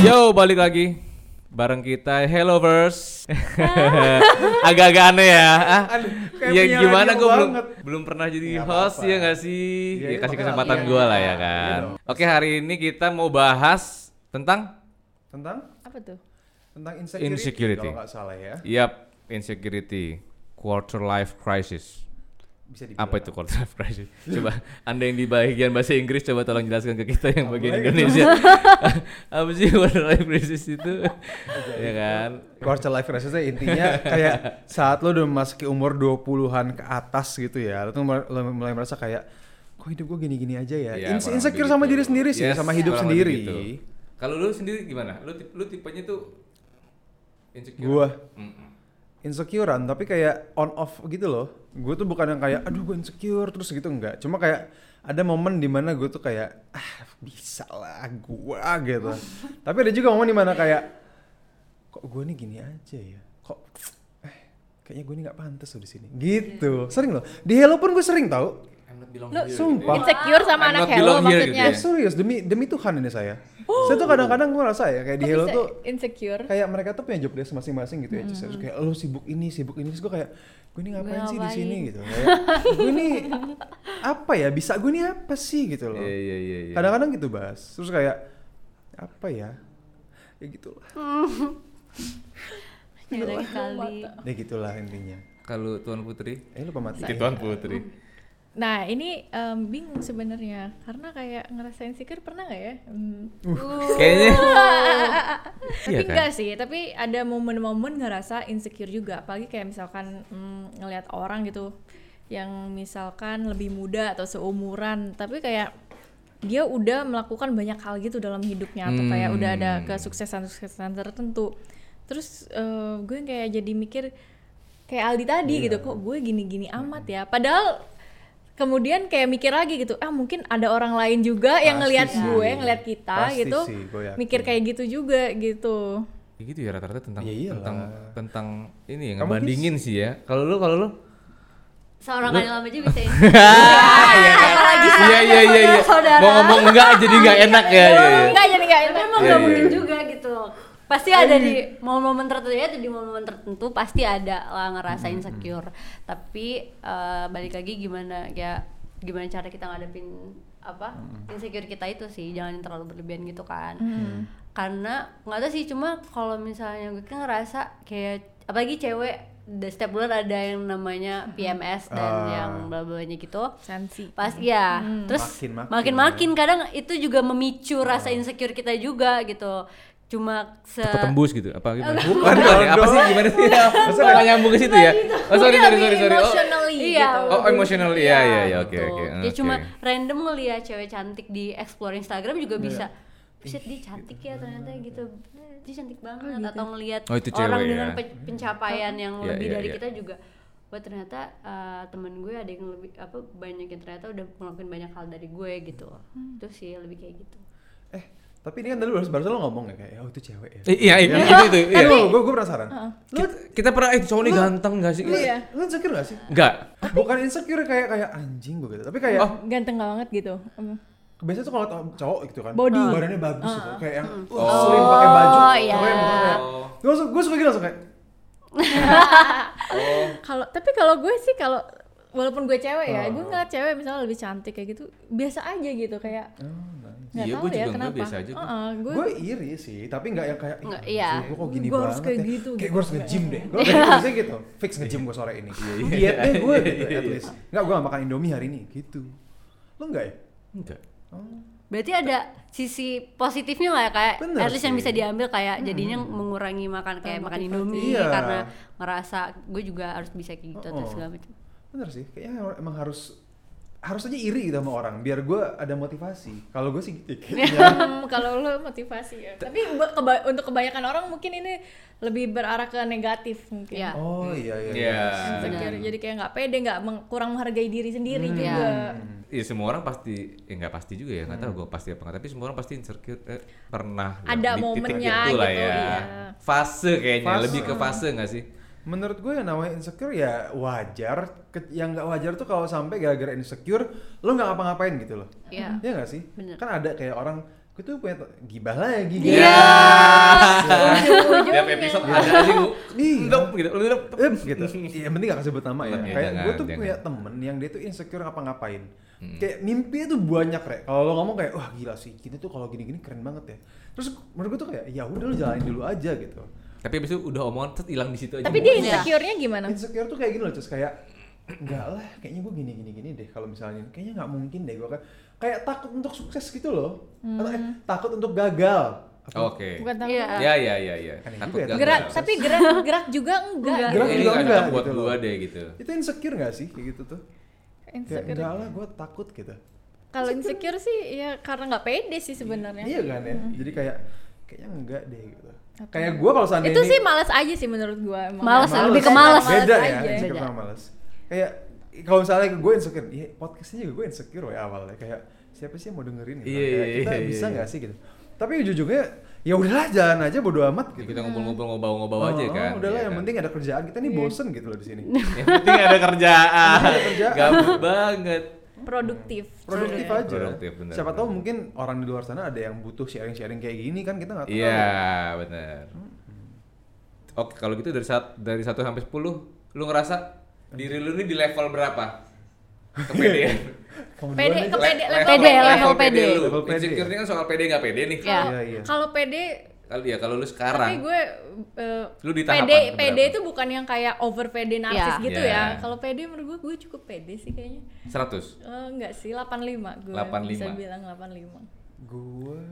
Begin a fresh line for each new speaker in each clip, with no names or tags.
Yo, balik lagi bareng kita Helloverse. Agak-agak aneh ya. Ah, ya gimana gue belum belum pernah jadi
Nggak
host
apa-apa.
ya nggak sih?
Iya,
ya
iya,
kasih kesempatan
iya.
gue lah ya
Iya
kan.
dong.
Oke, hari ini kita mau bahas tentang
Tentang
Apa tuh?
tentang insecurity,
Insecurity.
kalau nggak salah ya.
yap insecurity, quarter life crisis.
Bisa dibilang.
Apa itu quarter life crisis? Coba Anda yang di bagian bahasa Inggris coba tolong jelaskan ke kita yang bagian? Indonesia. Apa sih quarter life crisis itu? ya kan?
Quarter life crisis itu intinya kayak saat lo udah memasuki umur 20-an ke atas gitu ya, lo tuh mulai, lo merasa kayak kok hidup gue gini-gini aja ya.
Iya,
Inse- insecure sama
gitu.
diri sendiri sih,
Yes,
sama hidup sendiri.
gitu. Kalau lu sendiri gimana? Lu tip- lu tipenya tuh insecure.
Gua insecurean tapi kayak on off gitu loh. Gue tuh bukan yang kayak aduh gue insecure terus gitu enggak. Cuma kayak ada momen di mana gue tuh kayak ah bisa lah gua gitu. tapi ada juga momen di mana kayak kok gue nih gini aja ya. Kok eh kayaknya gue nih nggak pantas loh di sini. Gitu. Sering loh. Di Hello pun gue sering tau.
I'm not belong
Lu
here,
sumpah.
gitu ya.
Insecure sama
I'm
anak Hello maksudnya.
gitu
Eh serius demi demi Tuhan ini saya. saya tuh kadang-kadang gue rasa ya kayak di Hello tuh
insecure.
kayak mereka tuh punya job desk masing-masing gitu ya. Terus kayak lo sibuk ini, sibuk ini. Terus gue kayak gue ini ngapain sih di
ngapain?
sini gitu. Kayak gue ini apa ya? Bisa gue ini apa sih gitu loh.
Iya iya iya. iya.
Kadang-kadang gitu bahas. Terus kayak apa ya? Ya gitu lah.
Ya.
Ya gitulah intinya.
Kalau Tuan Putri,
Eh lupa mati.
Tuan Putri.
Nah ini em, bingung sebenarnya karena kayak ngerasa insecure pernah nggak ya? Hmm.
Kayaknya
tapi
Iya kan?
enggak sih, tapi ada momen-momen ngerasa insecure juga, apalagi kayak misalkan mm, ngelihat orang gitu yang misalkan lebih muda atau seumuran, tapi kayak dia udah melakukan banyak hal gitu dalam hidupnya atau kayak udah ada
Hmm.
kesuksesan-kesuksesan tertentu. Terus eh, gue kayak jadi mikir kayak Aldi tadi
Iya.
gitu, kok gue gini-gini amat ya. Padahal kemudian kayak mikir lagi gitu, ah mungkin ada orang lain juga yang ngelihat
sih.
gue, ngelihat kita
Pasti
gitu,
sih, gue
mikir kayak gitu juga gitu.
Kayak gitu ya rata-rata tentang
Ya
tentang tentang ini ya
Kamu
ngebandingin sih ya. Kalau lu kalau lu
Seorang kali lama aja bisa ini.
Apalagi Iya iya iya iya.
saudara.
Mau ngomong enggak jadi enggak enak ya. iya, iya.
Enggak jadi enggak enak.
Emang
Iya,
nggak
iya,
mungkin
iya.
juga. Pasti ada di momen-momen tertentu ya, di momen-momen tertentu pasti ada lah ngerasa insecure. Tapi eh, balik lagi gimana ya gimana cara kita ngadepin apa insecure kita itu sih jangan yang terlalu berlebihan gitu kan. Karena nggak tahu sih cuma kalau misalnya gue kan ngerasa kayak apalagi cewek da- setiap bulan ada yang namanya PMS dan
Ah.
yang bla blanya gitu.
Sensi.
pas ya terus
Makin-makin.
makin makin kadang itu juga memicu rasa insecure kita juga gitu cuma se
Ketembus gitu apa gimana?
Bukan
Bukan ya, apa
dong.
sih gimana sih? Masa nggak nyambung ke situ ya? Oh sorry sorry sorry sorry. Oh,
emotionally
Iya,
gitu.
Oh, emotional, iya, iya, iya, oke,
gitu.
oke,
Ya cuma random ngeliat cewek cantik di explore Instagram juga bisa Buset dia cantik ya ternyata gitu Dia cantik banget Atau ngeliat
Oh, itu cewek
orang
ya.
dengan pe- pencapaian yang
Iya,
lebih
iya,
dari
iya.
kita juga Wah ternyata uh, temen gue ada yang lebih apa banyak yang ternyata udah ngelakuin banyak hal dari gue gitu Itu sih lebih kayak gitu
Eh tapi ini kan tadi baru barusan lo ngomong ya kayak oh itu cewek ya.
Eh, Iya itu itu itu.
Eh
Iya.
gue gue penasaran.
Kita, kita pernah eh cowok ini ganteng gak sih?
Iya.
Lo insecure gak sih?
Enggak.
Bukan insecure kayak kayak anjing gue gitu. Tapi kayak
Oh.
Ganteng banget gitu.
Biasanya tuh kalau cowok gitu kan
Body.
badannya bagus gitu kayak yang
Oh.
slim pakai baju
Oh, iya.
keren gitu kayak gue suka gue suka gitu langsung kayak
Kalau tapi kalau gue sih kalau walaupun gue cewek ya, gue ngeliat cewek misalnya lebih cantik kayak gitu, biasa aja gitu kayak nggak
Iya,
tahu
gue
ya
juga enggak,
kenapa.
biasa aja gue.
Heeh, gue
gue iri sih tapi nggak yang kayak
Nggak, iya.
gue kok gini
Gue harus
banget
kayak
ya.
gitu,
kayak
gitu.
gue harus nge-gym deh gue kayak biasanya gitu fix nge-gym gue sore ini diet deh gue gitu at least nggak gue gak makan indomie hari ini gitu lo nggak ya
Enggak.
Berarti ada sisi positifnya lah ya kayak
Bener
at least yang bisa diambil kayak jadinya mengurangi makan kayak makan Indomie
Iya.
karena ngerasa gue juga harus bisa kayak gitu atau
Oh.
segala macam.
Bener sih kayaknya emang harus harus aja iri gitu sama orang biar gue ada motivasi kalau gue sih gitu
Hmm, kalau lo motivasi ya. Tapi keba- untuk kebanyakan orang mungkin ini lebih berarah ke negatif mungkin.
Iya.
oh iya iya
Iya.
Insecure. Jadi kayak nggak pede, nggak meng- kurang menghargai diri sendiri
Hmm.
juga.
Iya semua orang pasti, ya nggak pasti juga ya, nggak tahu gue pasti apa nggak. Tapi semua orang pasti insecure, eh, pernah.
Ada momennya
itu lah
gitu,
ya.
iya.
Fase kayaknya,
Fase.
lebih ke fase nggak sih?
Menurut gue yang namanya insecure ya wajar Ke- yang nggak wajar tuh kalau sampai gara-gara insecure lo nggak ngapa-ngapain gitu loh
Iya.
Iya nggak sih?
Bener.
Kan ada kayak orang gue tuh punya gibah lagi
Iya.
Tiap episode ada aja gue.
Iya.
Ndop gitu. Ndop.
Em, gitu. Iya, yang penting gak sebut nama ya.
Iya,
kayak gue tuh punya temen yang dia tuh insecure ngapa-ngapain.
Hmm.
Kayak mimpinya tuh banyak rek. Kalau lo ngomong kayak wah gila sih, kita tuh kalau gini-gini keren banget ya. Terus menurut gue tuh kayak ya udah lo jalanin dulu aja gitu.
Tapi abis itu udah omongan set hilang di situ aja.
Tapi dia
Iya.
insecure-nya gimana?
Insecure tuh kayak gini loh, terus kayak enggak lah, kayaknya gue gini gini gini deh kalau misalnya kayaknya nggak mungkin deh gue kayak kayak takut untuk sukses gitu loh. Atau eh, takut untuk gagal. Atau-
Oke.
Bukan takut.
Iya.
Ya ya ya ya.
Aneh
Takut
juga ya,
gagal.
Gerak, tapi gerak gerak juga enggak.
Enggak.
Gerak juga
nggak
enggak
cocok buat
gitu
gua deh gitu.
Itu insecure gak sih kayak gitu tuh? Kayak
Insecure.
enggak lah, gue takut gitu.
Kalau insecure sih ya karena nggak pede sih sebenarnya.
Iya kan ya. Jadi kayak kayaknya enggak deh gitu. Kayak gue kalau seandainya
Itu
ini-
sih malas aja sih menurut gua. emang.
Males,
Males.
lebih ke males.
Beda ya,
aja.
insecure
Beda.
sama males. Kayak kalau misalnya gue insecure, ya podcastnya juga gue insecure ya awalnya kayak siapa sih yang mau dengerin gitu.
Iya,
Kayak kita
iya,
bisa
iya.
nggak sih gitu. Tapi ujung-ujungnya ya udahlah jalan aja bodo amat gitu.
Kita ngumpul-ngumpul ngobrol-ngobrol aja
Oh,
kan.
udahlah
Iya
yang
kan?
penting ada kerjaan. Kita nih bosen gitu loh di sini.
Yang penting ada kerjaan.
Ada kerjaan.
Gabut banget.
Produktif.
Produktif aja.
Produktif, bener,
Siapa tahu
bener.
mungkin orang di luar sana ada yang butuh sharing-sharing kayak gini kan kita nggak tahu.
Iya, benar. Oke, kalau gitu dari saat dari 1 sampai 10, lu ngerasa diri lu ini di level berapa? Kepedean.
Pede, kepede,
Le-
level
Pede,
pede.
level pede.
Level pede.
Insecure ini kan soal pede nggak pede nih.
Iya.
Iya, iya.
Kalau pede
Kalau ya kalau lu sekarang.
tapi gue eh,
Lu di tahapan
pede pede itu bukan yang kayak over pede narsis
Iya.
gitu
Iya.
ya. Kalau pede menurut gue gue cukup pede sih kayaknya.
100.
Eh, enggak sih 85 gue
85.
bisa bilang 85.
Gue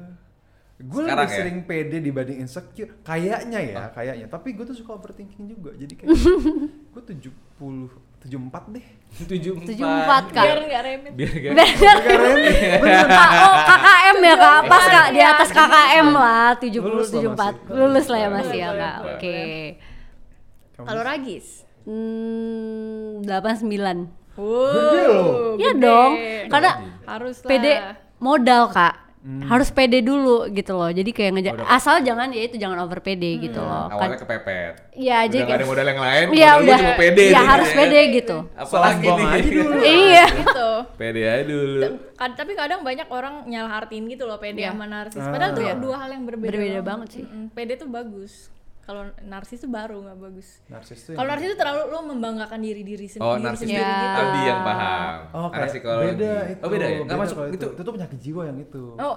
gue lebih
ya?
sering pede dibanding insecure. Kayaknya ya,
Oh.
kayaknya. Tapi gue tuh suka overthinking juga. Jadi kayak gue 70 74 deh.
74.
74, Kak.
Biar enggak remit.
Biar gak
Keren. Bener.
Kak, oh KKM ya kak, pas kak di atas KKM lah, 70
Lulus lah
74
masih.
lulus lah ya masih ya kak, oke.
Kalau Ragis
Hmm, 89
Wow,
Gede loh.
Iya
gede.
dong, karena
harus lah.
PD modal kak,
Hmm.
harus pede dulu gitu loh. Jadi kayak ngeja
Udah.
asal jangan ya itu jangan over pede gitu loh.
awalnya
Kan-
kepepet.
Iya,
Udah
jadi
nggak ada modal yang lain,
Iya
modal gua
udah,
cuma pede.
ya
nih,
harus
ya
pede gitu.
Apalagi nih.
aja dulu.
Iya.
gitu.
Pede aja dulu.
Tapi kadang banyak orang nyalahartiin gitu loh pede
Iya.
sama narsis.
Ah.
Padahal tuh
Iya.
dua hal yang berbeda.
Berbeda banget sih.
Mm-mm. Pede tuh bagus. Kalau narsis tuh baru nggak bagus.
Narsis tuh.
Kalau narsis tuh terlalu lo membanggakan diri diri sendiri.
Oh, narsis
sendiri
Ya.
gitu.
Aldi yang paham.
Oh,
Anak
kayak
psikologi.
beda itu.
Oh, beda ya? Nggak
Beda
masuk
kalau
itu.
Itu tuh penyakit jiwa yang itu.
Oh,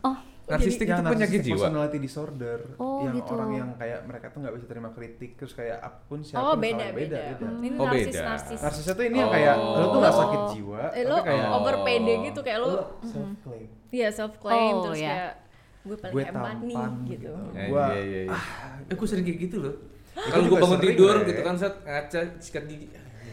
Oh,
Narsistik itu
yang
penyakit jiwa.
personality disorder
Oh,
yang
gitu.
orang yang kayak mereka tuh nggak bisa terima kritik terus kayak apa pun siapa
oh beda, beda
beda,
Ini
Oh,
narsis
beda.
narsis.
Narsisnya tuh ini yang kayak
Oh.
lo tuh nggak sakit jiwa
Eh, lo
tapi kayak
Oh.
over pede gitu kayak lo,
self claim
iya self claim
Oh,
terus
iya.
kayak gue paling
gue
hebat nih
tampan
gitu.
Ya,
Gua-
iya, iya, iya. eh, gue sering kayak gitu loh. Kalau gue
juga
bangun
sering,
tidur
Bre.
gitu kan saat ngaca sikat gigi.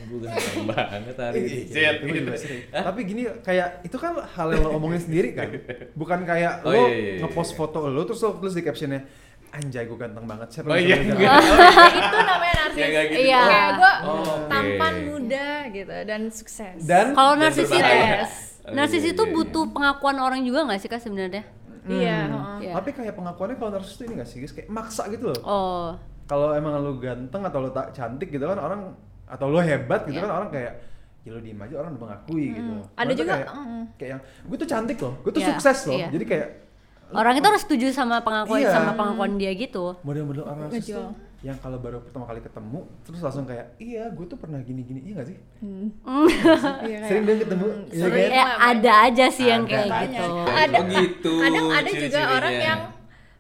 Gue ganteng banget hari ini.
Gue juga
gitu.
sering. Tapi gini kayak itu kan hal yang lo omongin sendiri kan, bukan kayak
Oh,
lo
iya, iya, iya.
ngepost foto lo terus lo tulis di captionnya anjay gue ganteng banget siapa
Oh
yang
iya, enggak.
bilang?"
itu namanya narsis.
Ya, gitu.
Iya.
Kayak gue
Oh, oke.
tampan muda gitu dan sukses.
dan
kalau narsis itu.
Oh,
narsis
iya,
itu
iya,
butuh pengakuan orang juga nggak sih kak sebenarnya?
Iya,
Hmm.
heeh.
Iya.
tapi kayak pengakuannya kalau narsis tuh ini gak sih guys kayak maksa gitu loh
Oh,
kalau emang lu ganteng atau lu tak cantik gitu kan orang atau lu hebat gitu
Iya.
kan orang kayak ya lu diem aja orang udah mengakui gitu
Ada
tuh
juga,
kayak,
mm.
kayak yang gue tuh cantik loh gue tuh
Iya,
sukses loh
iya.
jadi kayak
orang itu harus setuju sama pengakuan
Iya.
sama pengakuan dia gitu.
model-model orang narsis tuh yang kalau baru pertama kali ketemu terus langsung kayak iya gue tuh pernah gini-gini iya gak sih
Iya, kayak,
sering deh ketemu
mm,
iya
sering.
kan
Eh ada aja sih yang
Ada.
kayak
Banyak.
gitu.
Ada,
Oh, gitu
kadang ada juga
ciri-cirinya.
orang yang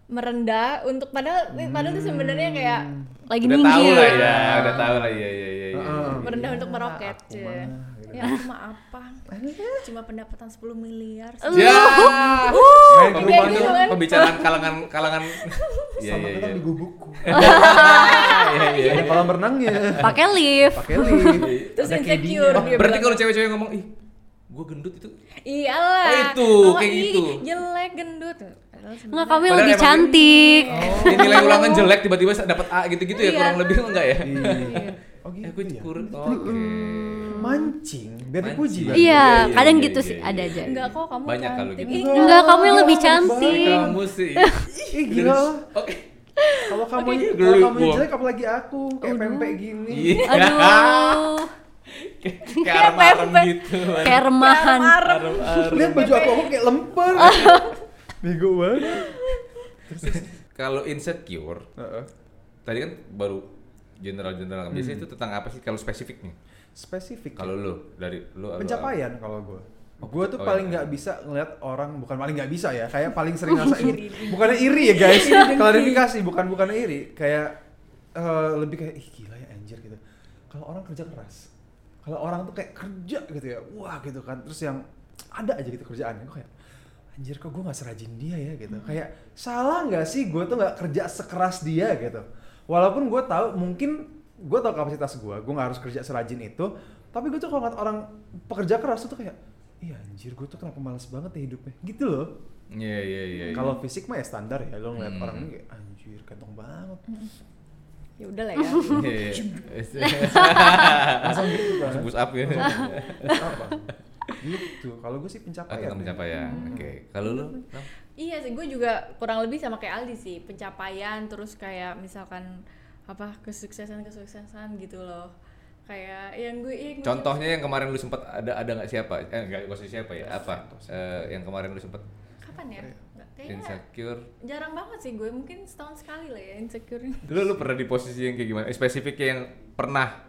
merendah untuk padahal padahal itu sebenarnya kayak
Lagi
Udah tahu lah ya, udah tahu lah iya iya iya. iya.
Heeh.
merendah untuk
Iya,
meroket.
aku
cuy.
mah, gitu.
Ya aku mah apa? Cuma pendapatan 10 miliar.
Ya.
Main ke rumah
gitu
tuh
kan.
Pembicaraan kalangan kalangan Iya
sama
iya
kita
iya.
di gubukku
Iya iya.
ada kolam renangnya
Pakai lift.
pakai lift
Terus
ada
insecure dia
Berarti kalau cewek-cewek ngomong, "Ih, gua gendut itu."
Iyalah.
Oh, itu,
Oh,
kayak gitu.
Jelek gendut.
Nggak yang
Padahal
lebih cantik.
Ini nilai ulangan jelek tiba-tiba dapat A gitu-gitu ya
Iya.
kurang lebih enggak ya?
Iya. oh
Eh,
gitu
gue
ya
kurang. Oke.
Mancing biar dipuji kan?
Iya,
Iya,
kadang
iya,
gitu
iya,
sih
iya,
ada
iya.
aja.
Enggak kok kamu
Banyak kalau gitu.
Ih,
Enggak, kamu yang lebih cantik.
Kamu sih.
Ih gila lah.
Oke.
Kalau kamu
Oke,
kalau kamu jelek apalagi aku kayak pempek gini.
Iya.
Aduh,
Kayak
pempek.
gitu.
kayak remahan.
Lihat baju aku aku kayak lemper. Bego banget.
Kalau insecure,
Heeh.
tadi kan baru general-general. Biasanya
Hmm.
itu tentang apa sih kalau spesifik nih?
Spesifik.
Kalau lu dari lu lu-
pencapaian kalau gue gue tuh
Oh,
paling
iya.
nggak bisa ngeliat orang bukan paling nggak bisa ya kayak paling sering ngerasain bukannya iri ya guys. Klarifikasi bukan bukan iri. Kayak eh, lebih kayak ih gila ya anjir gitu. Kalau orang kerja keras kalau orang tuh kayak kerja gitu ya wah gitu kan. Terus yang ada aja gitu kerjaannya gue kayak anjir kok gue nggak serajin dia ya gitu. Kayak salah nggak sih gue tuh nggak kerja sekeras dia gitu. Walaupun gue tahu mungkin gue tahu kapasitas gue gue nggak harus kerja serajin itu tapi gue tuh kalau ngeliat orang pekerja keras tuh kayak iya anjir gue tuh kenapa males banget ya hidupnya gitu loh
Iya iya iya. iya.
kalau fisik mah ya standar ya lo ngeliat
Hmm.
orang ini kayak anjir kantong banget
ya udah lah ya
Iya, iya.
langsung gitu kan
Langsung push up ya.
apa gitu kalau gue sih
Oh,
pencapaian
tentang pencapaian. Oke. Kalau lu? Ram?
Iya sih, gue juga kurang lebih sama kayak Aldi sih, pencapaian terus kayak misalkan apa kesuksesan kesuksesan gitu loh, kayak yang gue yang gue-
Contohnya yang kemarin lu sempat ada ada nggak siapa? Eh enggak gak usah siapa ya? Apa? Eh, yang kemarin lu sempat
kapan ya? Nggak, Kayaknya
insecure.
jarang banget sih gue, mungkin setahun sekali lah ya insecure.
Lu lu pernah di posisi yang kayak gimana? Eh, Spesifik yang pernah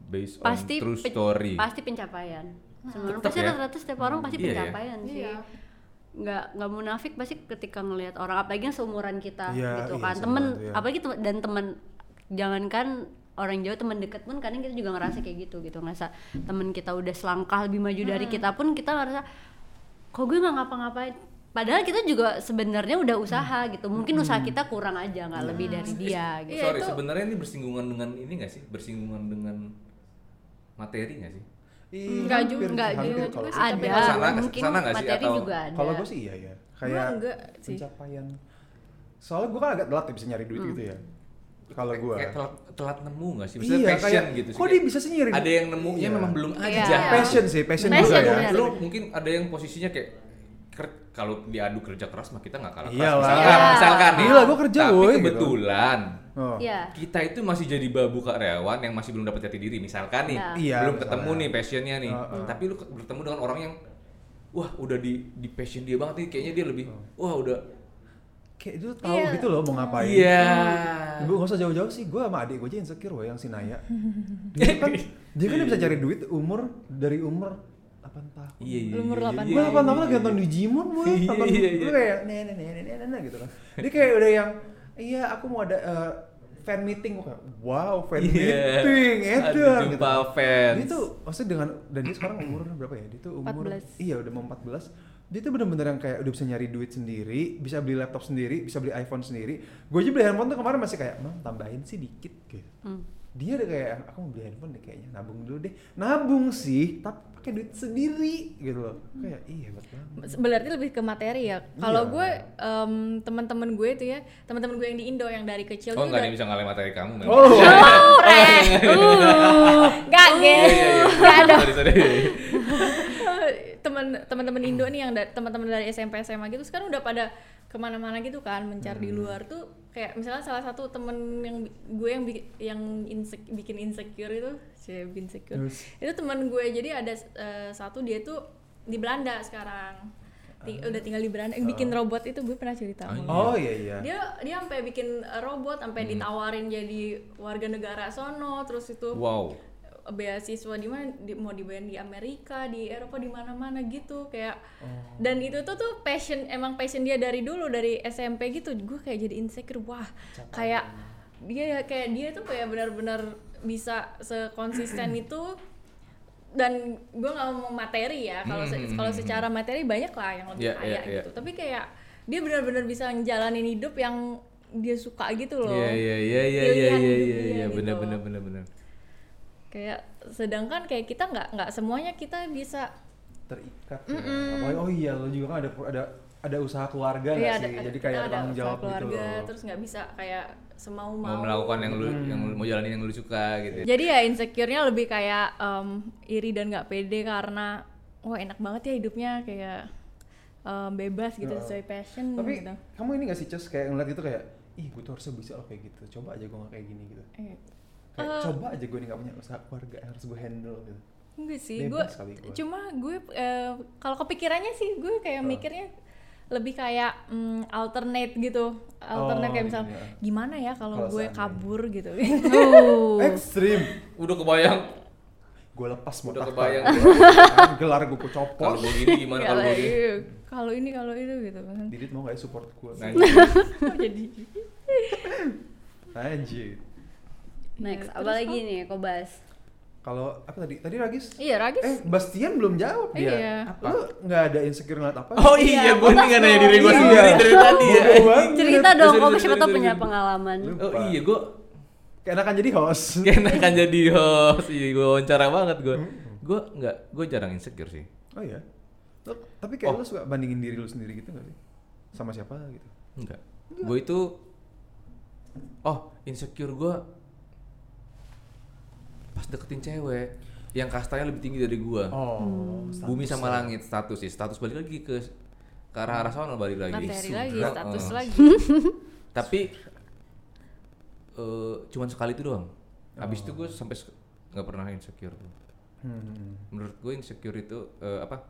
based
pasti
on true
pe-
story.
pasti pencapaian semua orang
Tetep
pasti
ya?
rata-rata setiap orang pasti
Iya ya?
pencapaian sih
Iya.
Nggak nggak munafik pasti ketika ngelihat orang apalagi yang seumuran kita
Iya,
gitu
iya,
kan. temen
iya.
apalagi temen, dan teman jangankan orang jauh teman dekat pun kadang kita juga ngerasa kayak gitu gitu. Ngerasa temen kita udah selangkah lebih maju dari kita pun kita ngerasa kok gue nggak ngapa-ngapain? Padahal kita juga sebenarnya udah usaha gitu. Mungkin usaha kita kurang aja nggak lebih dari dia gitu.
Iya,
Sorry,
itu-
sebenarnya ini bersinggungan dengan ini nggak sih? Bersinggungan dengan materi nggak sih?
Ih,
Nggak
hampir
juga,
sih,
nggak
hampir
juga
kalau-
ada
Kesana-
mungkin
ke sana nggak sih?
materi
Atau-
juga ada
Kalau gue sih iya ya. Kayak
enggak sih.
pencapaian. Soalnya gue kan agak telat ya bisa nyari duit gitu ya. Kalau gue.
Kayak telat, telat nemu nggak sih? Maksudnya
Iya,
passion
kayak,
gitu sih.
kok dia bisa sih nyari-
Ada yang nemunya
Iya.
memang belum
Iya.
aja.
Passion sih, passion,
Passion,
juga ya.
Lu mungkin ada yang posisinya kayak ker- kalau diadu kerja keras mah kita nggak kalah keras.
Iyalah.
Misalkan,
Iya.
misalkan nih.
Gila, gua kerja,
Tapi
woy, gitu. Oh.
Iya.
kita itu masih jadi babu karyawan yang masih belum dapat jati diri misalkan nih
Iya.
Iya,
belum
misalnya.
ketemu nih passionnya nih
Heeh.
tapi lu bertemu dengan orang yang wah udah di di passion dia banget nih kayaknya dia lebih wah udah
Kayak itu tahu
Iya.
gitu loh mau ngapain.
iya
Gue gak usah jauh-jauh sih, gue sama adik gue aja insecure woy, yang si Naya Dia kan, dia kan bisa cari duit umur, dari umur 8 tahun
iya iya
Umur
iya,
8
iya,
Gue
iya,
8 tahun
iya,
lagi nonton
iya.
Digimon
Iya,
nonton
iya, iya.
gue kayak nenek nenek nenek nenek gitu kan Dia kayak udah yang, iya aku mau ada eh, fan meeting, gue kayak wow fan
Iya.
meeting, edan gitu
fans.
Dia tuh, maksudnya dengan, dan dia sekarang umur berapa ya? Dia tuh umur,
14.
iya udah mau 14 dia tuh bener-bener yang kayak udah bisa nyari duit sendiri, bisa beli laptop sendiri, bisa beli iPhone sendiri. Gue aja beli handphone tuh kemarin masih kayak, mam tambahin sih dikit gitu.
Hmm.
Dia udah kayak, aku mau beli handphone deh kayaknya, nabung dulu deh. Nabung sih, tapi pakai duit sendiri gitu loh. Kayak, iya hebat banget.
Berarti lebih ke materi ya. Kalau
Iya.
gue em, teman-teman gue itu ya, teman-teman gue yang di Indo yang dari kecil
oh nggak ada yang bisa ngalahin materi kamu memang.
Oh,
Oh. Uh, Nggak, geng.
iya.
Nggak ada. Teman teman-teman Indo nih yang da- teman-teman dari SMP SMA gitu sekarang udah pada ke mana-mana gitu kan mencari di luar tuh kayak misalnya salah satu temen yang gue yang bi- yang insec- bikin insecure itu saya insecure.
Terus?
itu teman gue jadi ada eh, satu dia tuh di Belanda sekarang. Ti- udah tinggal di Belanda yang bikin robot itu gue pernah cerita lo.
oh iya iya.
dia dia sampai bikin eh, robot sampai ditawarin jadi warga negara sono terus itu
wow
beasiswa di mana di, mau dibayar di Amerika di Eropa di mana-mana gitu kayak
Oh.
dan itu tuh tuh passion emang passion dia dari dulu dari SMP gitu. Gue kayak jadi insecure wah kayak dia ya kayak dia tuh kayak benar-benar bisa sekonsisten itu. Dan gue nggak mau materi ya kalau se-
Hmm,
kalau secara materi banyak lah yang lebih
Iya,
kaya
iya, iya.
gitu. Tapi kayak dia benar-benar bisa ngejalanin hidup yang dia suka gitu loh.
iya iya iya iya iya iya iya
dia
iya
gitu.
benar benar benar benar
kayak sedangkan kayak kita nggak nggak semuanya kita bisa
Terikat ya. Apalagi, oh iya lo juga kan ada ada ada usaha keluarga nggak
Iya,
sih?
ada-
Jadi kayak
ada
tanggung
usaha
jawab gitu
keluarga
loh.
terus nggak bisa kayak semau mau
mau melakukan yang lu yang lu- mau jalanin yang lu suka gitu
jadi ya insecure-nya lebih kayak em, iri dan nggak pede karena wah enak banget ya hidupnya kayak em, bebas gitu
Heeh.
sesuai passion
Tapi
gitu
kamu ini gak sih Cus kayak ngeliat gitu kayak ih gue tuh harusnya bisa loh kayak gitu. Coba aja gue gak kayak gini gitu.
Eh,
Kayak
Eh.
coba aja gue nih gak punya usaha keluarga yang harus gue handle gitu.
enggak sih gue
gua.
cuma gue eh, kalau kepikirannya sih gue kayak
Oh.
mikirnya lebih kayak mm, alternate gitu alternate
Oh,
kayak misal
iya.
gimana ya kalau
Kalau
gue kabur gitu
Uh.
Ekstrim.
Udah kebayang
Gue lepas mau
Udah kebayang.
Gelar gue
kalau
copot.
gue gini gimana kalau gue gini.
Iya, kalau ini kalau itu gitu kan
Didit mau gak ya support gue?
Nah,
Kok jadi
Anjir.
Next,
Iya,
apa lagi nih Kobas?
Kalau apa tadi? Tadi Ragis?
iya Ragis
Eh, Bastian belum jawab dia.
Iya.
Apa?
Lu nggak ada insecure ngeliat apa?
Oh iya, gue nih nggak nanya diri gue
Iya.
sendiri dari tadi ya.
Cerita dong, kok siapa tau punya pengalaman.
Oh iya, gue
Keenakan jadi host.
kayaknya akan jadi host. Iya, gue wawancara banget gue. Gue nggak, gue jarang insecure sih.
Oh iya. Lu, tapi kayak
Oh.
lu suka bandingin diri lu sendiri gitu gak sih? Sama siapa gitu?
Enggak. Gue itu Oh, insecure gue pas deketin cewek yang kastanya lebih tinggi dari gue.
Oh,
Bumi sama langit status sih. Status balik lagi ke ke arah arah sana balik lagi.
materi lagi status lagi
Tapi eh cuman sekali itu doang. Abis itu gue sampai se- nggak pernah insecure.
Hmm.
Menurut gue insecure itu eh, apa?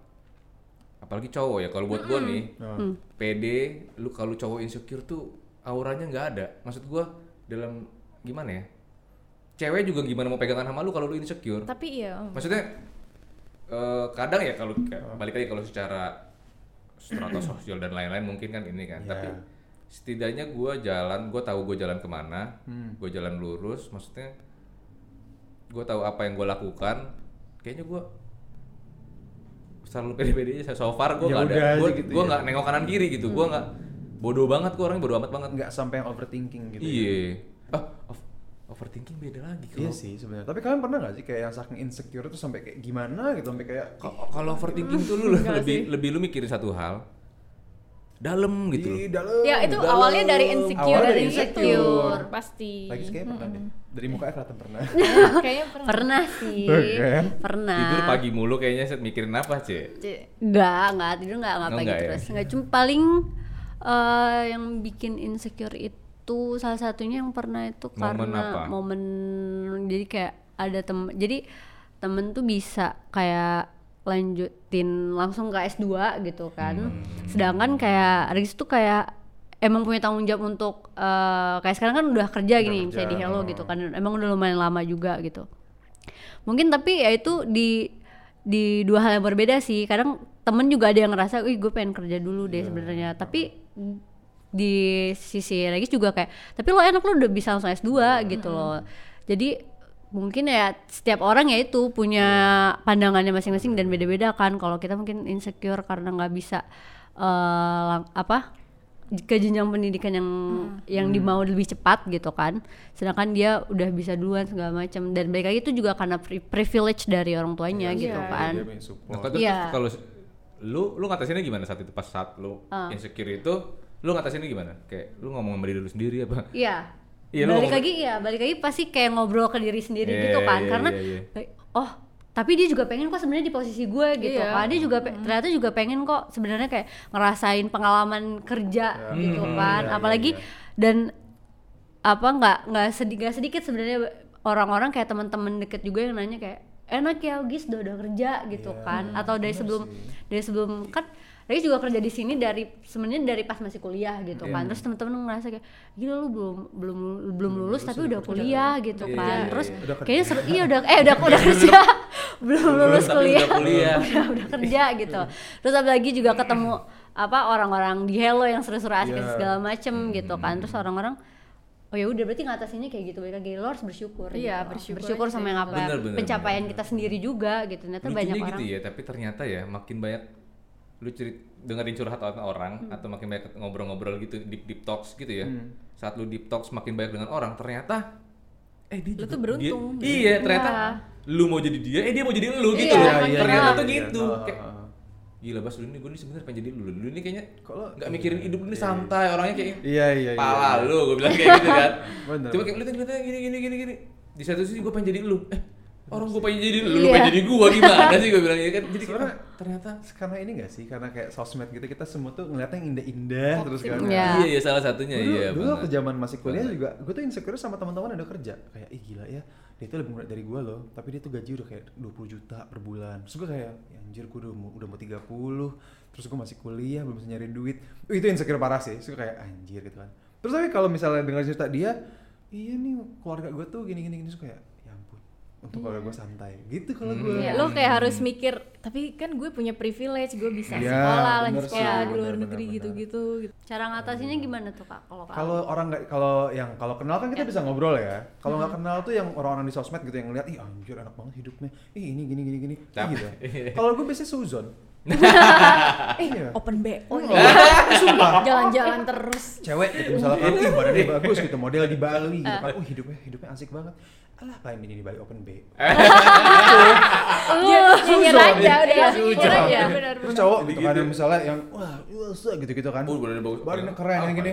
Apalagi cowok ya. Kalau buat gue nih,
Oh.
pede, lu kalau cowok insecure tuh auranya nggak ada. Maksud gue dalam gimana ya? Cewek juga gimana mau pegangan sama lu kalau lu insecure?
tapi iya om.
Maksudnya eh, kadang ya kalau balik lagi kalau secara strata sosial dan lain-lain mungkin kan ini kan.
Iya.
Tapi setidaknya gue jalan, gue tahu gue jalan ke mana,
Hmm.
gue jalan lurus. Maksudnya gue tahu apa yang gue lakukan. Kayaknya gue selalu pede-pede aja. So far gue
Ya
nggak
udah
ada, gue
gitu
gue
ya.
nggak nengok kanan kiri gitu. Gue nggak bodoh banget, gue orangnya bodoh amat banget.
Nggak sampai yang overthinking gitu. ya?
Iya. Ov- overthinking beda lagi
Iya
kalau
sih sebenarnya. Tapi kalian pernah nggak sih kayak yang saking insecure tuh sampai kayak gimana gitu sampai kayak
Ka- Kalau overthinking tuh lu lebih
sih.
lebih lu mikirin satu hal dalam gitu loh.
di dalam.
ya itu
dalam.
awalnya dari insecure
Awalnya
dari
insecure.
insecure pasti
Lagi kayaknya pernah deh. Dari mukanya kelihatan pernah.
kayaknya pernah
Pernah sih, pernah.
Tidur pagi mulu kayaknya set mikirin apa, Cek?
Enggak, enggak tidur enggak enggak
Oh,
pagi
enggak ya?
terus. Enggak cuma paling eh, yang bikin insecure itu salah satunya yang pernah itu
Momen
karena
apa?
momen jadi kayak ada temen jadi temen tuh bisa kayak lanjutin langsung ke S2 gitu kan.
Hmm.
Sedangkan kayak Riz tuh kayak emang punya tanggung jawab untuk eh, kayak sekarang kan udah kerja gini
kerja,
misalnya di Hello
oh.
gitu kan. Emang udah lumayan lama juga gitu mungkin tapi ya itu di di dua hal yang berbeda sih kadang temen juga ada yang ngerasa wih gue pengen kerja dulu deh sebenarnya tapi di sisi Regis juga kayak tapi lo enak lo udah bisa langsung S2 gitu loh. Jadi mungkin ya setiap orang ya itu punya pandangannya masing-masing dan beda-beda kan. Kalau kita mungkin insecure karena nggak bisa lang- apa ke jenjang pendidikan yang yang dimau lebih cepat gitu kan. Sedangkan dia udah bisa duluan segala macam dan balik lagi itu juga karena pri- privilege dari orang tuanya gitu
Iya.
kan.
Nah,
Iya.
kalau lu lu ngatasinnya gimana saat itu? Pas saat lu
Ah.
insecure itu lu ngatasinnya gimana? Kayak lu ngomong sama diri lu sendiri apa?
Iya.
Iya,
balik lagi ya, balik lagi pasti kayak ngobrol ke diri sendiri
Iya,
gitu kan.
iya,
Karena
iya,
eh, oh, tapi dia juga pengen kok sebenarnya di posisi gue gitu
Iya.
kan. Dia juga pe- ternyata juga pengen kok sebenarnya kayak ngerasain pengalaman kerja gitu
Hmm,
kan.
iya, iya,
Apalagi
iya.
dan apa nggak nggak sedikit nggak sedikit sebenarnya orang-orang kayak teman-teman deket juga yang nanya kayak enak ya Gis udah udah kerja gitu
Iya,
kan atau dari sebelum
sih.
dari sebelum kan Regis juga kerja di sini dari sebenarnya dari pas masih kuliah gitu
Iya.
kan terus temen-temen ngerasa kayak gila lu belum belum belum lulus tapi udah kuliah gitu
Iya,
kan
iya,
terus
iya.
Udah kerja.
kayaknya seru iya udah eh udah udah kerja belum lulus
tapi
kuliah
udah kuliah.
udah, udah kerja gitu terus apalagi juga ketemu apa orang-orang di Hello yang seru-seru asik
Iya.
segala macem gitu kan terus orang-orang oh ya udah berarti ngatasinnya kayak gitu balik lagi lo harus bersyukur
Iya,
gitu.
bersyukur aja
sama yang apa
Bener, bener,
pencapaian
bener.
kita sendiri juga gitu ternyata banyak
Lucunya
orang
gitu ya, tapi ternyata ya makin banyak lu cerit dengerin curhat orang orang atau makin banyak ngobrol-ngobrol gitu deep deep talks gitu ya.
Hmm.
Saat lu deep talks makin banyak dengan orang, ternyata eh dia
Lu
juga-
tuh beruntung.
dia- iya, ternyata
Iya.
lu mau jadi dia, eh dia mau jadi lu gitu
Iya,
loh.
iya,
ternyata
iya,
tuh
iya.
gitu.
Ah,
Kayak
ah, ah.
gila bas lu ini gue ini sebenarnya pengen jadi lu. Lu ini kayaknya
lo-
nggak mikirin hidup lu ini
Iya,
santai orangnya kayak
Iya iya iya.
pala lu gue bilang kayak gitu kan
Bener.
coba kayak lu ternyata gini gini gini gini di satu sisi gue pengen jadi lu eh orang gue pengen jadi lu, lu
Iya.
pengen jadi gue gimana sih gue bilang ya kan? Jadi
Sebenarnya
ternyata
karena ini gak sih? Karena kayak sosmed gitu kita semua tuh ngeliatnya yang indah-indah terus kan.
Iya.
iya iya salah satunya
dulu,
iya
dulu
banget.
waktu zaman masih kuliah juga gue tuh insecure sama teman-teman ada kerja. Kayak ih gila ya dia tuh lebih muda dari gue loh. Tapi dia tuh gaji udah kayak 20 juta per bulan. Terus gue kayak ya anjir gue udah mau, udah mau 30 terus gue masih kuliah belum bisa nyari duit. Uh, itu insecure parah sih. Terus gue kayak anjir gitu kan. Terus tapi kalau misalnya dengar cerita dia iya nih keluarga gue tuh gini gini gini terus kayak ya untuk keluarga gue santai. Gitu kalau gue
Iya, lo kayak harus mikir, tapi kan gue punya privilege, gue bisa
Iya,
sekolah, lanjut sekolah di luar
bener,
negeri
bener.
gitu-gitu. gitu.
Cara ngatasinnya gimana tuh kak kalau kak?
kalau orang nggak kalau yang kalau kenal kan kita bisa ngobrol ya. Kalau nggak kenal tuh yang orang-orang di sosmed gitu yang ngeliat ih anjir enak banget hidupnya. Ih ini gini gini gini.
Tapi-
gitu. Kalau gue biasanya suzon iya
Open BO
Oh,
nih.
iya. sumpah.
Jalan-jalan terus.
cewek gitu misalkan ih badannya bagus gitu model di Bali gitu kan. Uh. Hidupnya hidupnya asik banget. Alah apain ini di Bali open B
Dia nyinyir
Suzon.
aja udah.
Iya,
Nyinyir aja, benar
terus cowok gitu kan yang misalnya yang wah wah gitu gitu kan.
Oh, badannya bagus.
badannya keren yang gini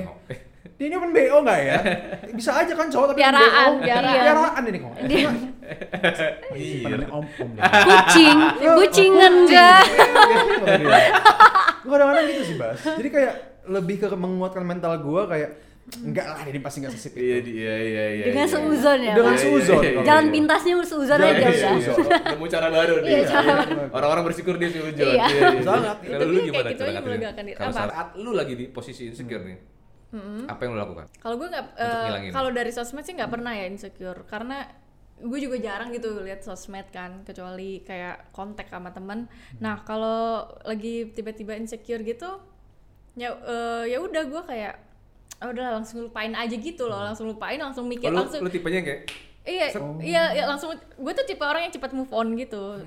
dia ini open BO nggak ya bisa aja kan cowok tapi open
Piaraan,
BO.
piaraan.
piaraan ini kok
Iya.
Badannya om om.
Kucing, kucingan enggak?
gue kadang-kadang gitu sih Bas jadi kayak lebih ke menguatkan mental gue kayak enggak lah ini pasti enggak sesip
Iya
itu
iya iya iya.
Dengan
iya.
seuzon ya.
dengan
Iya, iya,
suzon
iya,
kalau
Jalan
gitu.
pintasnya seuzon aja udah.
seuzon.
Nemu cara baru nih.
Iya, cara
Orang-orang bersyukur dia seujud.
Iya.
Sangat.
Kalau lu gimana
gitu
cara
melegakan diri.
Kalau saat lu lagi di posisi insecure nih, apa yang lu lakukan?
Kalau gue nggak,
ngilangin.
kalau dari sosmed sih nggak pernah ya insecure, karena gue juga jarang gitu lihat sosmed kan, kecuali kayak kontak sama teman. Nah kalau lagi tiba-tiba insecure gitu, ya eh, ya udah gue kayak, "Ah, udah langsung lupain aja gitu loh, langsung lupain, langsung mikir,
Oh, lu,
langsung
lu tipenya kayak
Iya, iya, iya langsung. Gue tuh tipe orang yang cepat move on gitu.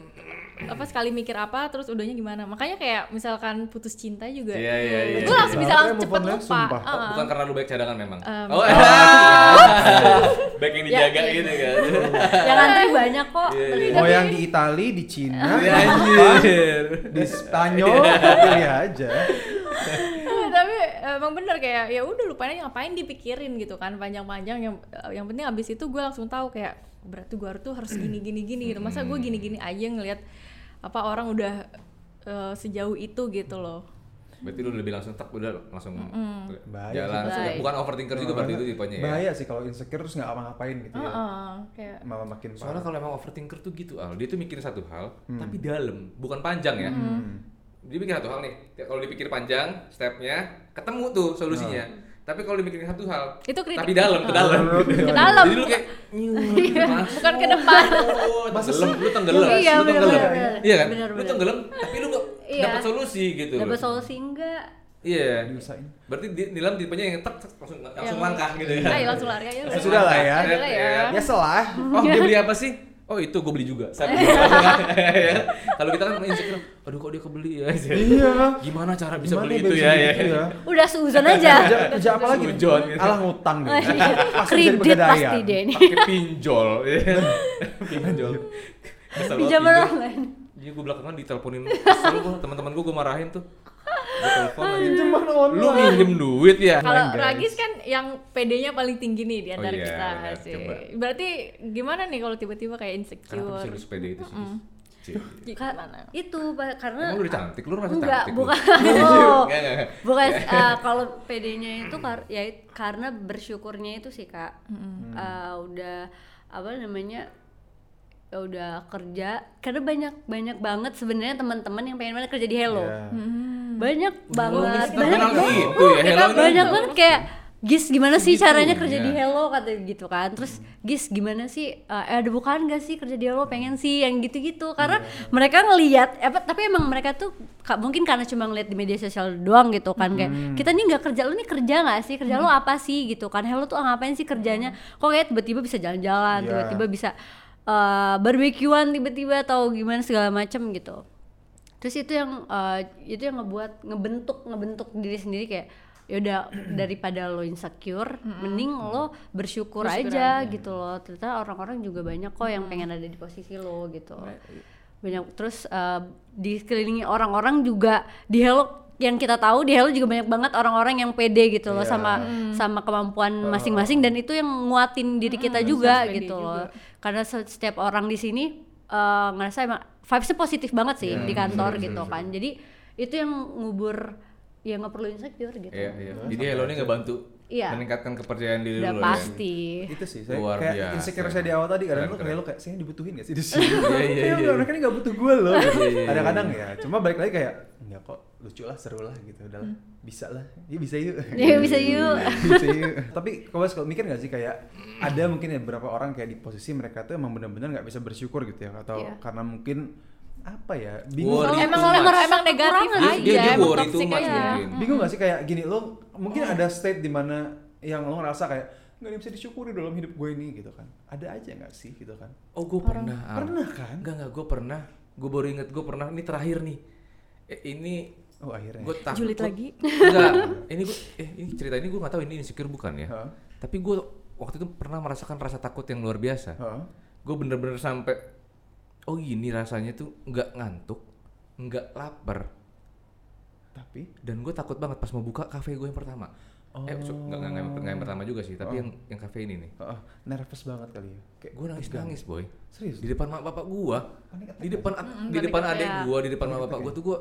Apa sekali mikir apa, terus udahnya gimana. Makanya kayak misalkan putus cinta juga.
Iya iya iya.
Gue langsung bisa langsung cepet lupa.
Oh,
Uh-uh.
bukan karena lu baik cadangan memang.
Um,
oh, baik yang dijaga
Ya,
gitu kan.
Yang antri banyak kok.
Iya, iya.
mau yang di Itali di Cina
Iya,
di Jepang,
anjir.
di Spanyol pilih aja
tapi emang bener kayak ya udah lupain aja ngapain dipikirin gitu kan panjang-panjang yang yang penting abis itu gue langsung tahu kayak berarti gue tuh harus gini gini gini gitu masa gue gini gini aja ngelihat apa orang udah eh, sejauh itu gitu loh
Berarti lu lebih langsung tak udah langsung
Bahaya
jalan.
sih. Bahaya.
Bukan overthinker juga berarti itu tipenya ya.
bahaya sih kalau insecure terus nggak apa-ngapain gitu ya
Heeh, kayak
malah makin
Soalnya
parah
kalau emang overthinker tuh gitu Al, dia tuh mikirin satu hal
Hmm.
tapi dalam, bukan panjang ya. Dia mikir satu hal nih. Kalau dipikir panjang, stepnya ketemu tuh solusinya. Tapi kalau dipikirin satu hal,
Itu kritik.
tapi dalam, ke dalam.
ke dalam
Jadi lu kayak
Iya, bukan ke depan
Oh, tenggelam, lu tenggelam,
Iya,
lu tenggelam. Iya kan?
Bener,
Lu tenggelam, tapi lu nggak
Iya.
dapat solusi gitu. loh.
Dapat solusi enggak?
Iya.
diusahain
Berarti di, nilam tipenya yang tek tek, langsung langsung
Yang-
langkah gitu ya.
ayo langsung lari aja
Ya sudah lah ya.
Lah ya.
ya selah
Oh dia beli apa sih? Oh itu gue beli juga. Saya beli. Kalau kita kan insecure, aduh kok dia kebeli ya.
iya
Gimana cara bisa
Gimana
beli
ya
itu ya?
gitu
ya?
ya
Udah seuzon aja.
kerja, kerja apa lagi
gitu.
alah ngutang bisa
Kredit pasti deh ini.
Pakai pinjol. ya. pinjol.
Pinjaman
pinjol.
online.
Iya gue belakangan diteleponin kesel gue teman-teman gue gue marahin tuh. Gue telepon
pinjaman online
Lu minjem duit ya?
Kalau. Ragis kan yang PD-nya paling tinggi nih di antara
Oh iya,
kita sih.
Coba.
Berarti gimana nih kalau tiba-tiba kayak insecure?
bisa lu sepeda itu sih. Cih.
Ka- itu karena
Emang lu udah cantik, lu merasa
enggak
cantik.
bukan oh,
Enggak, enggak, enggak.
bukan eh, kalau PD-nya itu kar ya karena bersyukurnya itu sih kak Eh, udah apa namanya ya udah kerja karena banyak banyak banget sebenarnya teman-teman yang pengen banget kerja di Hello
Iya.
Banyak banget.
Kita
banyak banget.
gitu ya,
banyak banget kayak Gis gimana sih
Segitu,
caranya kerja
iya.
di Hello? kata gitu kan. Terus Gis gimana sih eh, ada bukaan gak sih kerja di Hello? Pengen sih yang gitu-gitu. Karena mereka ngelihat apa tapi emang mereka tuh mungkin karena cuma ngeliat di media sosial doang gitu kan kayak kita nih nggak kerja lu nih kerja nggak sih? Kerja lu apa sih? gitu kan. Hello tuh ngapain sih kerjanya? Kok kayak tiba-tiba bisa jalan-jalan
Iya.
tiba-tiba bisa eh barbekyuan tiba-tiba atau gimana segala macem gitu terus itu yang eh, itu yang ngebuat ngebentuk ngebentuk diri sendiri kayak yaudah daripada lo insecure mending lo bersyukur,
Bersyukur
aja gitu loh. Ternyata orang-orang juga banyak kok yang pengen ada di posisi lo gitu. Banyak terus eh, dikelilingi orang-orang juga di hello yang kita tahu di Hello juga banyak banget orang-orang yang pede gitu loh
Iya.
sama sama kemampuan masing-masing dan itu yang nguatin diri kita juga
pede
gitu
juga.
loh. karena se- setiap orang di sini eh, ngerasa emang vibesnya positif banget sih
Iya,
di kantor
seru,
gitu
seru,
kan. jadi itu yang ngubur ya nggak perlu insecure gitu.
Iya, iya. Jadi Hello ini ngebantu
Iya.
meningkatkan kepercayaan diri
udah
lu ya.
pasti
itu sih saya
Luar
kayak
biasa.
insecure saya di awal tadi kadang tuh
keren.
kayak lo kayak saya dibutuhin gak sih di sini
Iya, iya, iya.
mereka ini gak butuh gue loh
Iya, iya, iya.
kadang-kadang ya cuma balik lagi kayak enggak kok lucu lah seru lah gitu udah lah bisa lah ya bisa yuk
ya bisa yuk
bisa yuk tapi kalau kalau mikir gak sih kayak ada mungkin ya beberapa orang kayak di posisi mereka tuh emang benar-benar nggak bisa bersyukur gitu ya atau
Iya.
karena mungkin apa ya bingung
Worry
emang
much.
emang, emang negatif
Kekurangan
aja
Dia, dia, dia
emang
worry too much
aja
mungkin.
bingung gak sih kayak gini lo mungkin ada state di mana yang lo ngerasa kayak nggak bisa disyukuri dalam hidup gue ini gitu kan ada aja nggak sih gitu kan
Oh gue pernah.
Pernah kan
Enggak enggak gue pernah. Gue baru inget gue pernah. Ini terakhir nih. Eh, ini
oh akhirnya
gue takut.
Julid lagi.
Enggak. Ini gue eh ini cerita ini gue nggak tahu ini insecure bukan ya.
Hah?
Tapi gue waktu itu pernah merasakan rasa takut yang luar biasa.
Hah?
Gue bener-bener sampai oh gini rasanya tuh nggak ngantuk, nggak lapar,
tapi
dan gue takut banget pas mau buka kafe gue yang pertama. Eh, so, nggak nggak nggak- nggak yang pertama juga sih, tapi
Oh.
yang yang kafe ini nih.
oh, nervous banget kali ya kayak
Gue nangis nangis boy.
serius
Di depan mak bapak gua,
Panik attack
di depan
Mm,
di depan
ya.
gua, di depan mak bapak gua tuh gua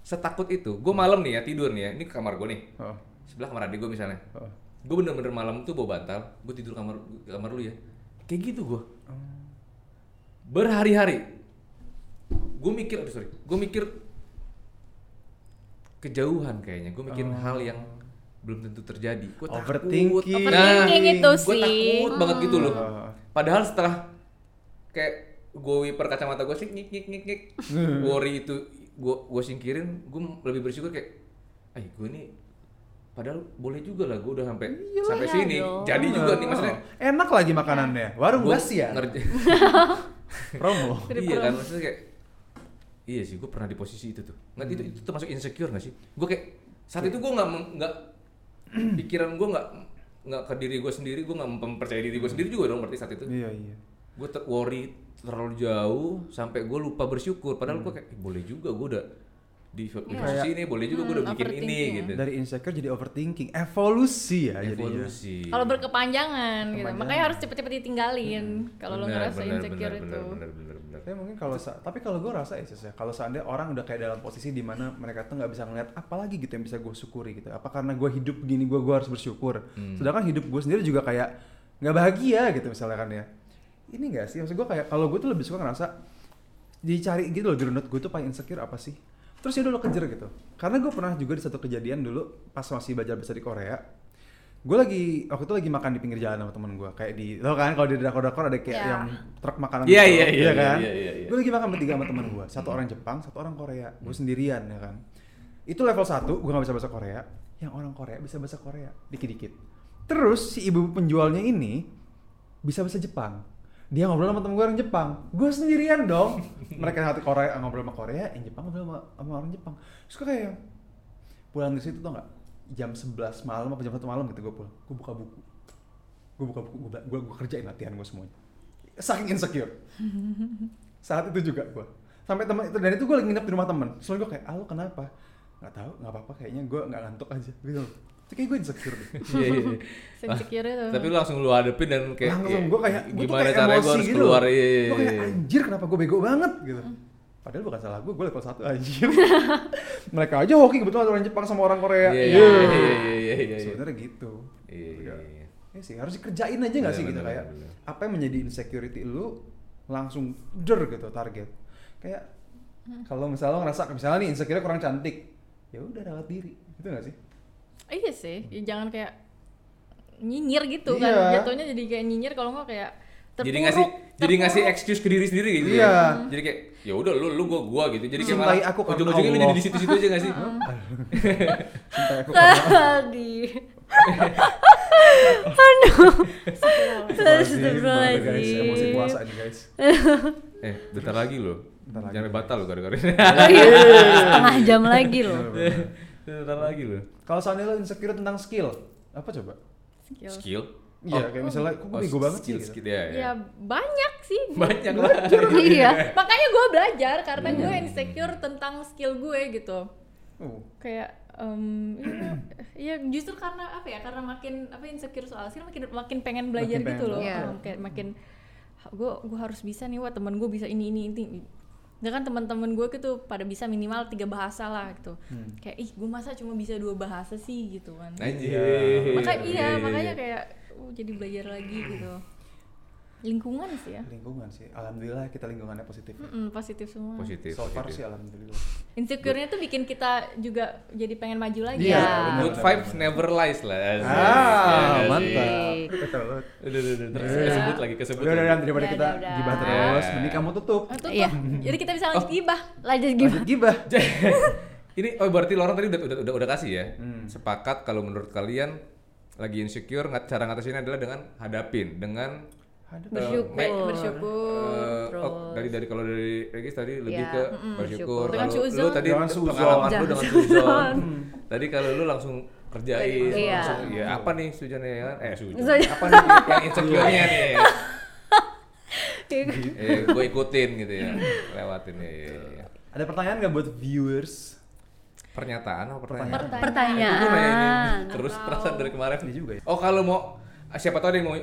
setakut itu. Gua malam nih ya tidur nih ya. Ini kamar gua nih.
oh,
Sebelah kamar adik gua misalnya.
oh.
Gue bener-bener malam tuh bawa bantal, gue tidur kamar kamar lu ya. Kayak gitu gua. Berhari-hari. Gue mikir, aduh sorry, gue mikir kejauhan kayaknya. Gue mikirin hal yang belum tentu terjadi. Gue takut.
Overthinking.
Overthinking itu
Gue
sih.
takut banget gitu loh.
Oh.
Padahal setelah kayak gue wiper kacamata gue sih nyik nyik nyik nyik worry itu gue gue singkirin gue lebih bersyukur kayak eh gue nih padahal boleh juga lah gue udah sampai sampai
Iya
sini
dong.
jadi juga nih maksudnya
Oh, enak lagi makanannya warung
gua
basi ya promo.
Iya kan maksudnya kayak iya sih gue pernah di posisi itu tuh. Nggak itu itu termasuk insecure nggak sih? Gue kayak saat itu gue nggak nggak pikiran gue nggak nggak ke diri gue sendiri gue nggak mempercayai diri gue sendiri juga dong berarti saat itu.
Iya iya.
Gue ter worry terlalu jauh sampai gue lupa bersyukur. Padahal gue kayak "Eh, boleh juga gue udah di, posisi ini boleh juga gue udah
Hmm,
bikin ini
overthinking
gitu.
Dari insecure jadi overthinking. Evolusi ya jadinya.
Evolusi.
Kalau berkepanjangan gitu. Makanya harus cepet-cepet ditinggalin kalau lo ngerasa
benar,
insecure
benar,
itu.
benar, benar, benar.
Tapi mungkin kalau tapi kalau gue rasa ya ya kalau seandainya orang udah kayak dalam posisi di mana mereka tuh nggak bisa ngeliat apa lagi gitu yang bisa gue syukuri gitu. Apa karena gue hidup begini gue gue harus bersyukur.
Hmm.
sedangkan hidup gue sendiri juga kayak nggak bahagia gitu misalnya kan ya. Ini gak sih? Maksud gue kayak kalau gue tuh lebih suka ngerasa dicari gitu loh di runut gue tuh paling insecure apa sih terus ya udah lo kejar gitu. Karena gue pernah juga di satu kejadian dulu pas masih belajar bahasa di Korea gue lagi waktu itu lagi makan di pinggir jalan sama temen gue kayak di lo kan kalau di drakor-drakor ada kayak
Ya.
yang truk makanan
Iya,
gitu,
iya, iya,
kan?
iya, iya, iya.
gue lagi makan bertiga sama temen gue satu orang Jepang satu orang Korea gue sendirian ya kan? Itu level satu gue gak bisa bahasa Korea yang orang Korea bisa bahasa Korea dikit-dikit. Terus si ibu penjualnya ini bisa bahasa Jepang dia ngobrol sama temen gue orang Jepang. Gue sendirian dong. Mereka hati Korea ngobrol sama Korea yang Jepang ngobrol sama, sama orang Jepang. Terus gue kayak pulang dari situ tau gak jam 11 malam apa jam 1 malam gitu gue pulang. Gue buka buku. Gue buka buku gue gue kerjain latihan gue semuanya. Saking insecure. Saat itu juga gue sampai teman itu dan itu gue lagi nginep di rumah temen. Soalnya gue kayak ah lu kenapa? Nggak tahu nggak apa-apa kayaknya gue nggak ngantuk aja gitu itu kayak gue insecure deh.
Iya, iya, iya.
Insecure itu.
tapi lu langsung lu hadepin dan kayak
langsung gue kayak gue tuh
gimana
kayak
caranya gue
emosi
harus
gitu
keluar iya, iya,
gue kayak
iya.
anjir kenapa gue bego banget? gitu. Padahal bukan salah gue gue level 1 anjir. Mereka aja hoki kebetulan orang Jepang sama orang Korea.
Iya,
Iya.
iya, iya, iya, iya,
sebenarnya gitu.
Iya, iya, iya.
ya sih harus dikerjain aja nggak
Iya,
sih gitu?
bener,
kayak
bener.
apa yang menjadi insecurity lu langsung der gitu target. Kayak kalau misalnya lo ngerasa misalnya nih insecure kurang cantik ya udah rawat diri. Itu nggak sih
Iya sih, ya jangan kayak nyinyir gitu
Iya.
kan. Jatuhnya jadi kayak nyinyir kalau nggak kayak terpuruk.
jadi ngasih jadi ngasih
terpuruk.
excuse ke diri sendiri gitu
Iya.
ya. Jadi kayak ya udah lu lu gua gua gitu. Jadi kayak
Cintai
malah
aku
ujung-ujungnya lu jadi di situ-situ aja gak sih?
cinta aku karena
tadi
Astagfirullahaladzim, guys emosi puasa nih guys
eh, bentar lagi loh.
Bentar lagi,
Jangan batal lo gara-gara ini.
setengah jam lagi loh
bentar lagi loh.
kalau seandainya lo insecure tentang skill apa coba
Skill.
Skill.
Iya, kayak misalnya, kok gue bego banget sih
skill,
gitu.
skill, ya, ya.
Ya banyak sih.
Banyak lah.
iya
Makanya gue belajar karena gue
Iya.
insecure tentang skill gue gitu.
Oh.
kayak em, ya, ya justru karena apa ya karena makin apa insecure soal skill makin makin pengen belajar
Makin
gitu
pengen
loh. Em, kayak makin gue gue harus bisa nih wah temen gue bisa ini ini ini Nggak kan teman-teman gue gitu pada bisa minimal tiga bahasa lah gitu
Hmm.
kayak ih gue masa cuma bisa dua bahasa sih gitu kan
Anjir.
maka iya
iya,
makanya
iya.
kayak uh, jadi belajar lagi gitu lingkungan sih ya
Lingkungan sih. Alhamdulillah kita lingkungannya positif.
Mm-mm, positif semua
positif.
So far
positif.
sih alhamdulillah.
insecure-nya tuh bikin kita juga jadi pengen maju lagi
Iya.
benar,
Good
benar,
vibes never lies lah.
Ah,
sih?
mantap. Betul.
Udah, udah, udah, terus
Iya.
kesebut lagi, kesebut
Udah, udah,
lagi.
udah, daripada
Udah,
kita
udah, udah.
gibah terus, mending kamu tutup.
Ah, tutup.
Iya.
jadi kita bisa lanjut gibah
lanjut gimana
Lanjut gibah.
Ini oh berarti Loren tadi udah udah udah, udah kasih ya.
Hmm.
Sepakat kalau menurut kalian lagi insecure cara ngatasinnya adalah dengan hadapin, dengan
Hadap.
bersyukur
make-
bersyukur
terus
oh, dari dari kalau dari Regis tadi lebih
Iya,
ke
mm-mm,
bersyukur. Kalau lu tadi pengalaman lu dengan suzon.
Hmm.
tadi kalau lu langsung kerjain,
Iya.
langsung ya apa nih suzonnya ya? Eh suzon. Apa nih yang insecure-nya nih? ya? eh, gue ikutin gitu ya, lewatin ya. ya, ya.
Ada pertanyaan nggak buat viewers?
Pernyataan apa pertanyaan?
Pertanyaan.
pertanyaan
Gue nanya ini terus perasaan dari kemarin.
Ini juga ya.
Oh kalau mau siapa tahu ada yang mau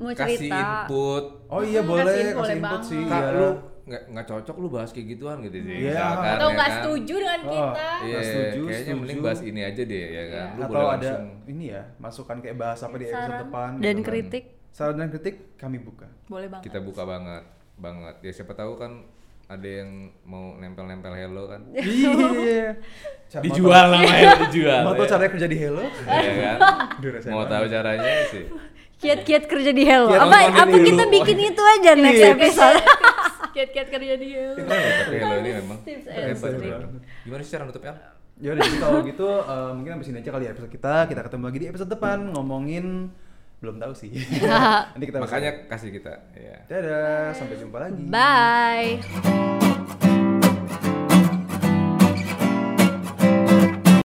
Mau
kasih
cerita.
input.
Oh iya
Hmm,
boleh
kasih
kasih,
info, boleh
input sih.
Kak
iya.
lu nggak nggak cocok lu bahas kayak gituan gitu sih.
Iya.
misalkan,
atau
ya
nggak
kan?
setuju dengan
Oh.
kita
Iya,
Nggak setuju,
kayaknya mending
setuju.
bahas ini aja deh ya kan. Lu
Atau
boleh
ada
langsung
ini ya masukan kayak bahas apa di episode
Saran
depan
dan
gitu kan.
kritik
Saran dan kritik kami buka.
boleh banget
kita buka banget banget. Ya siapa tahu kan ada yang mau nempel-nempel hello kan.
Iya.
Dijual namanya dijual.
Mau tahu
ya.
caranya kerja di Hello?
Iya kan? Mau tahu caranya sih.
kiat-kiat kerja di Hello
Kiat
apa apa
dulu.
kita bikin itu aja next
Iya.
episode
kiat-kiat kerja dia
Tapi hello ini memang
Tips.
Gimana sih cara nutupnya?
Ya udah kalau gitu eh, mungkin sampai sini aja kali ya episode kita. Kita ketemu lagi di episode depan ngomongin belum tahu sih. Nanti kita
Makanya kasih kita. Ya.
Dadah, sampai jumpa lagi.
bye